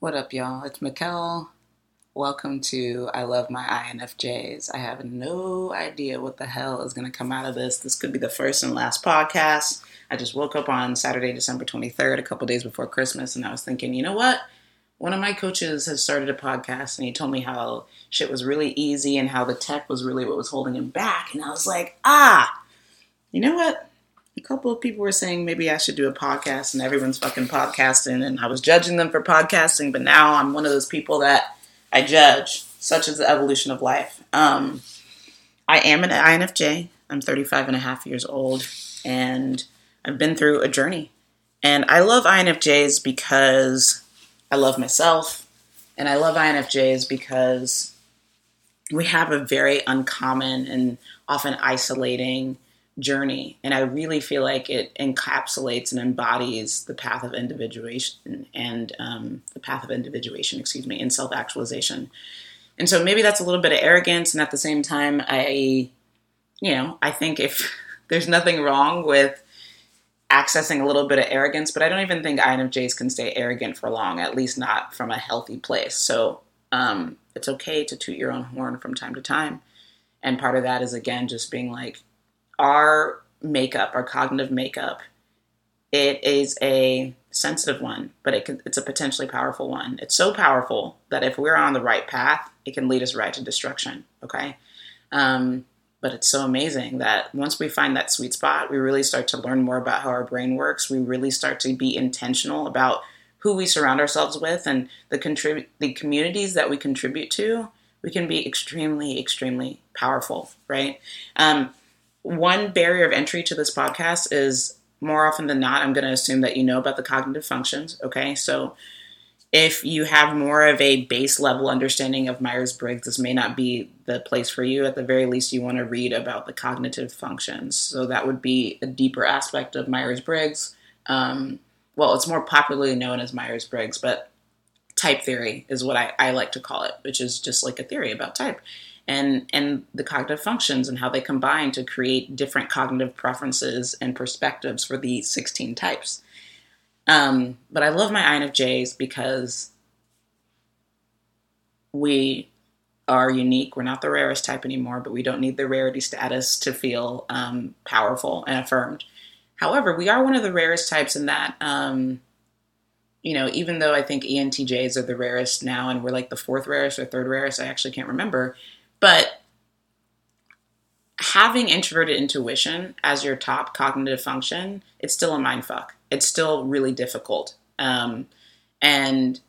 What up, y'all? It's Mikkel. Welcome to I Love My INFJs. I have no idea what the hell is going to come out of this. This could be the first and last podcast. I just woke up on Saturday, December 23rd, a couple days before Christmas, and I was thinking, you know what? One of my coaches has started a podcast and he told me how shit was really easy and how the tech was really what was holding him back. And I was like, ah, you know what? A couple of people were saying maybe I should do a podcast and everyone's fucking podcasting and I was judging them for podcasting, but now I'm one of those people that I judge, such as the evolution of life. Um, I am an INFJ. I'm 35 and a half years old and I've been through a journey. And I love INFJs because I love myself and I love INFJs because we have a very uncommon and often isolating journey. And I really feel like it encapsulates and embodies the path of individuation and um, the path of individuation, excuse me, and self actualization. And so maybe that's a little bit of arrogance. And at the same time, I, you know, I think if there's nothing wrong with accessing a little bit of arrogance, but I don't even think INFJs can stay arrogant for long, at least not from a healthy place. So um, it's okay to toot your own horn from time to time. And part of that is, again, just being like, our makeup, our cognitive makeup, it is a sensitive one, but it can, it's a potentially powerful one. It's so powerful that if we're on the right path, it can lead us right to destruction. Okay. Um, but it's so amazing that once we find that sweet spot, we really start to learn more about how our brain works. We really start to be intentional about who we surround ourselves with and the the communities that we contribute to. We can be extremely, extremely powerful, right? Um, one barrier of entry to this podcast is more often than not, I'm going to assume that you know about the cognitive functions. Okay. So if you have more of a base level understanding of Myers Briggs, this may not be the place for you. At the very least, you want to read about the cognitive functions. So that would be a deeper aspect of Myers Briggs. Um, well, it's more popularly known as Myers Briggs, but type theory is what I, I like to call it, which is just like a theory about type and and the cognitive functions and how they combine to create different cognitive preferences and perspectives for the 16 types. Um, but I love my INFJs because we are unique. We're not the rarest type anymore, but we don't need the rarity status to feel um, powerful and affirmed. However, we are one of the rarest types in that, um, you know, even though I think ENTJs are the rarest now and we're like the fourth rarest or third rarest, I actually can't remember. But having introverted intuition as your top cognitive function, it's still a mind fuck. It's still really difficult. Um, and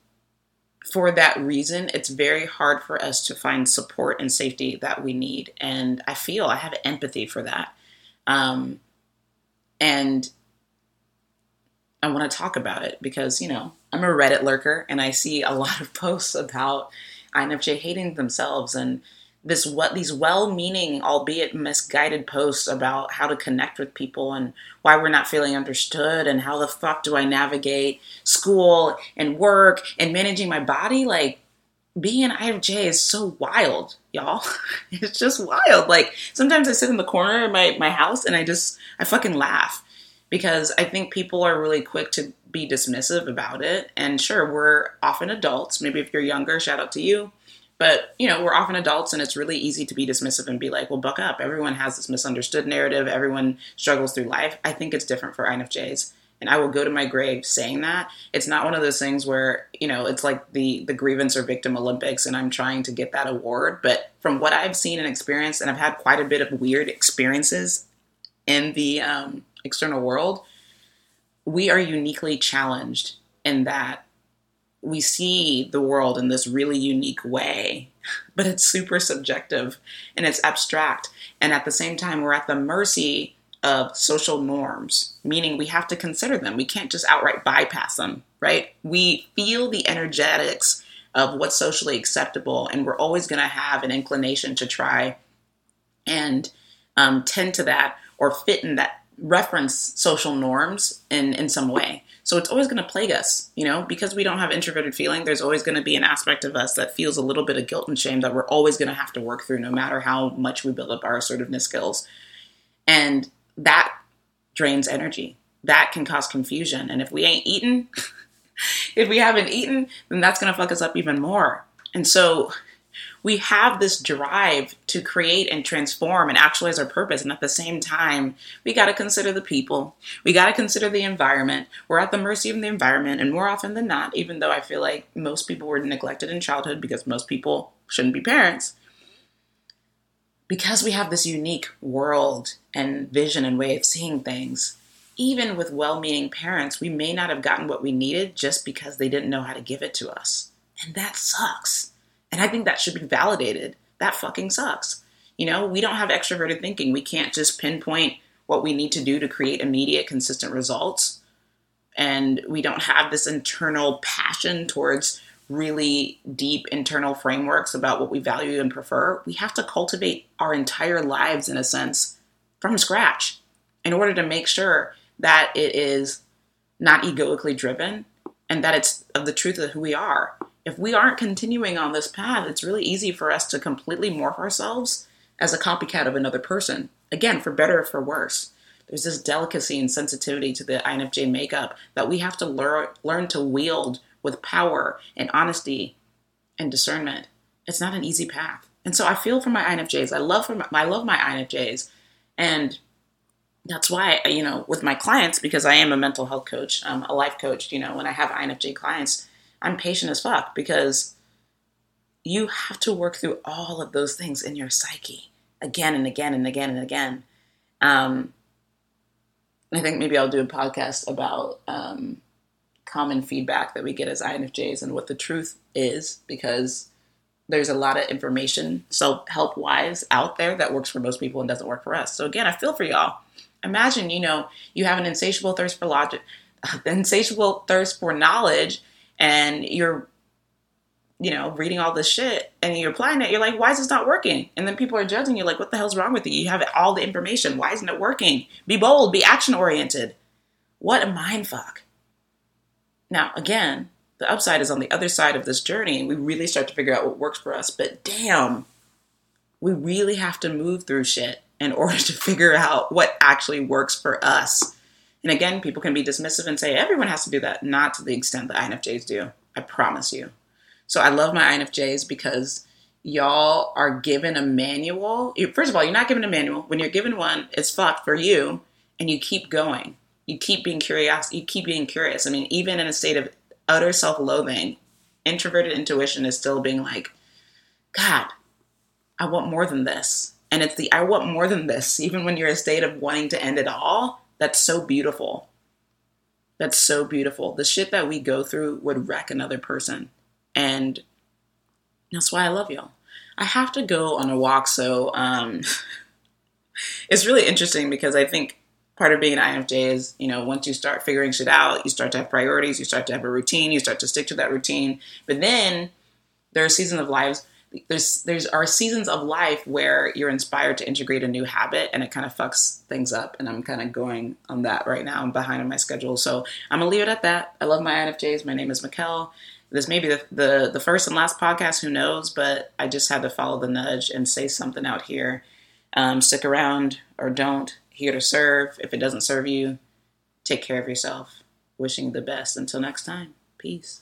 for that reason, it's very hard for us to find support and safety that we need. And I feel I have empathy for that. Um, and I want to talk about it because, you know, I'm a Reddit lurker and I see a lot of posts about INFJ hating themselves and this what these well-meaning albeit misguided posts about how to connect with people and why we're not feeling understood and how the fuck do I navigate school and work and managing my body like being an INFJ is so wild, y'all. it's just wild. Like sometimes I sit in the corner of my, my house and I just I fucking laugh because I think people are really quick to be dismissive about it. And sure, we're often adults. Maybe if you're younger, shout out to you but, you know, we're often adults and it's really easy to be dismissive and be like, well, buck up. Everyone has this misunderstood narrative. Everyone struggles through life. I think it's different for INFJs. And I will go to my grave saying that. It's not one of those things where, you know, it's like the, the grievance or victim Olympics and I'm trying to get that award. But from what I've seen and experienced, and I've had quite a bit of weird experiences in the um, external world, we are uniquely challenged in that we see the world in this really unique way, but it's super subjective and it's abstract. And at the same time, we're at the mercy of social norms, meaning we have to consider them. We can't just outright bypass them, right? We feel the energetics of what's socially acceptable, and we're always going to have an inclination to try and um, tend to that or fit in that reference social norms in in some way. So it's always going to plague us, you know, because we don't have introverted feeling. There's always going to be an aspect of us that feels a little bit of guilt and shame that we're always going to have to work through, no matter how much we build up our assertiveness skills. And that drains energy. That can cause confusion. And if we ain't eating, if we haven't eaten, then that's going to fuck us up even more. And so we have this drive to create and transform and actualize our purpose. And at the same time, we got to consider the people. We got to consider the environment. We're at the mercy of the environment. And more often than not, even though I feel like most people were neglected in childhood because most people shouldn't be parents, because we have this unique world and vision and way of seeing things, even with well meaning parents, we may not have gotten what we needed just because they didn't know how to give it to us. And that sucks. And I think that should be validated. That fucking sucks. You know, we don't have extroverted thinking. We can't just pinpoint what we need to do to create immediate, consistent results. And we don't have this internal passion towards really deep internal frameworks about what we value and prefer, we have to cultivate our entire lives in a sense from scratch in order to make sure that it is not egoically driven and that it's of the truth of who we are. If we aren't continuing on this path, it's really easy for us to completely morph ourselves as a copycat of another person. Again, for better or for worse. There's this delicacy and sensitivity to the INFJ makeup that we have to learn learn to wield with power and honesty and discernment. It's not an easy path. And so I feel for my INFJs. I love for my, I love my INFJs. And that's why, you know, with my clients, because I am a mental health coach, um, a life coach, you know, when I have INFJ clients, I'm patient as fuck because you have to work through all of those things in your psyche again and again and again and again. Um, I think maybe I'll do a podcast about um, common feedback that we get as INFJs and what the truth is because there's a lot of information self help wise out there that works for most people and doesn't work for us. So again, I feel for y'all. Imagine, you know, you have an insatiable thirst for logic, insatiable thirst for knowledge, and you're, you know, reading all this shit and you're applying it. You're like, why is this not working? And then people are judging you, like, what the hell's wrong with you? You have all the information. Why isn't it working? Be bold. Be action oriented. What a mind fuck. Now, again, the upside is on the other side of this journey, and we really start to figure out what works for us. But damn, we really have to move through shit in order to figure out what actually works for us. And again, people can be dismissive and say everyone has to do that, not to the extent that INFJs do. I promise you. So I love my INFJs because y'all are given a manual. First of all, you're not given a manual. When you're given one, it's fucked for you, and you keep going you keep being curious. You keep being curious. I mean, even in a state of utter self-loathing, introverted intuition is still being like, God, I want more than this. And it's the I want more than this, even when you're in a state of wanting to end it all. That's so beautiful. That's so beautiful. The shit that we go through would wreck another person. And that's why I love y'all. I have to go on a walk, so um, it's really interesting because I think part of being an INFJ is, you know, once you start figuring shit out, you start to have priorities, you start to have a routine, you start to stick to that routine. But then there are seasons of lives. There's there's are seasons of life where you're inspired to integrate a new habit and it kind of fucks things up. And I'm kind of going on that right now. I'm behind on my schedule. So I'm gonna leave it at that. I love my INFJs. My name is Mikkel. This may be the, the, the first and last podcast, who knows, but I just had to follow the nudge and say something out here. Um, stick around or don't here to serve. If it doesn't serve you, take care of yourself. Wishing the best. Until next time, peace.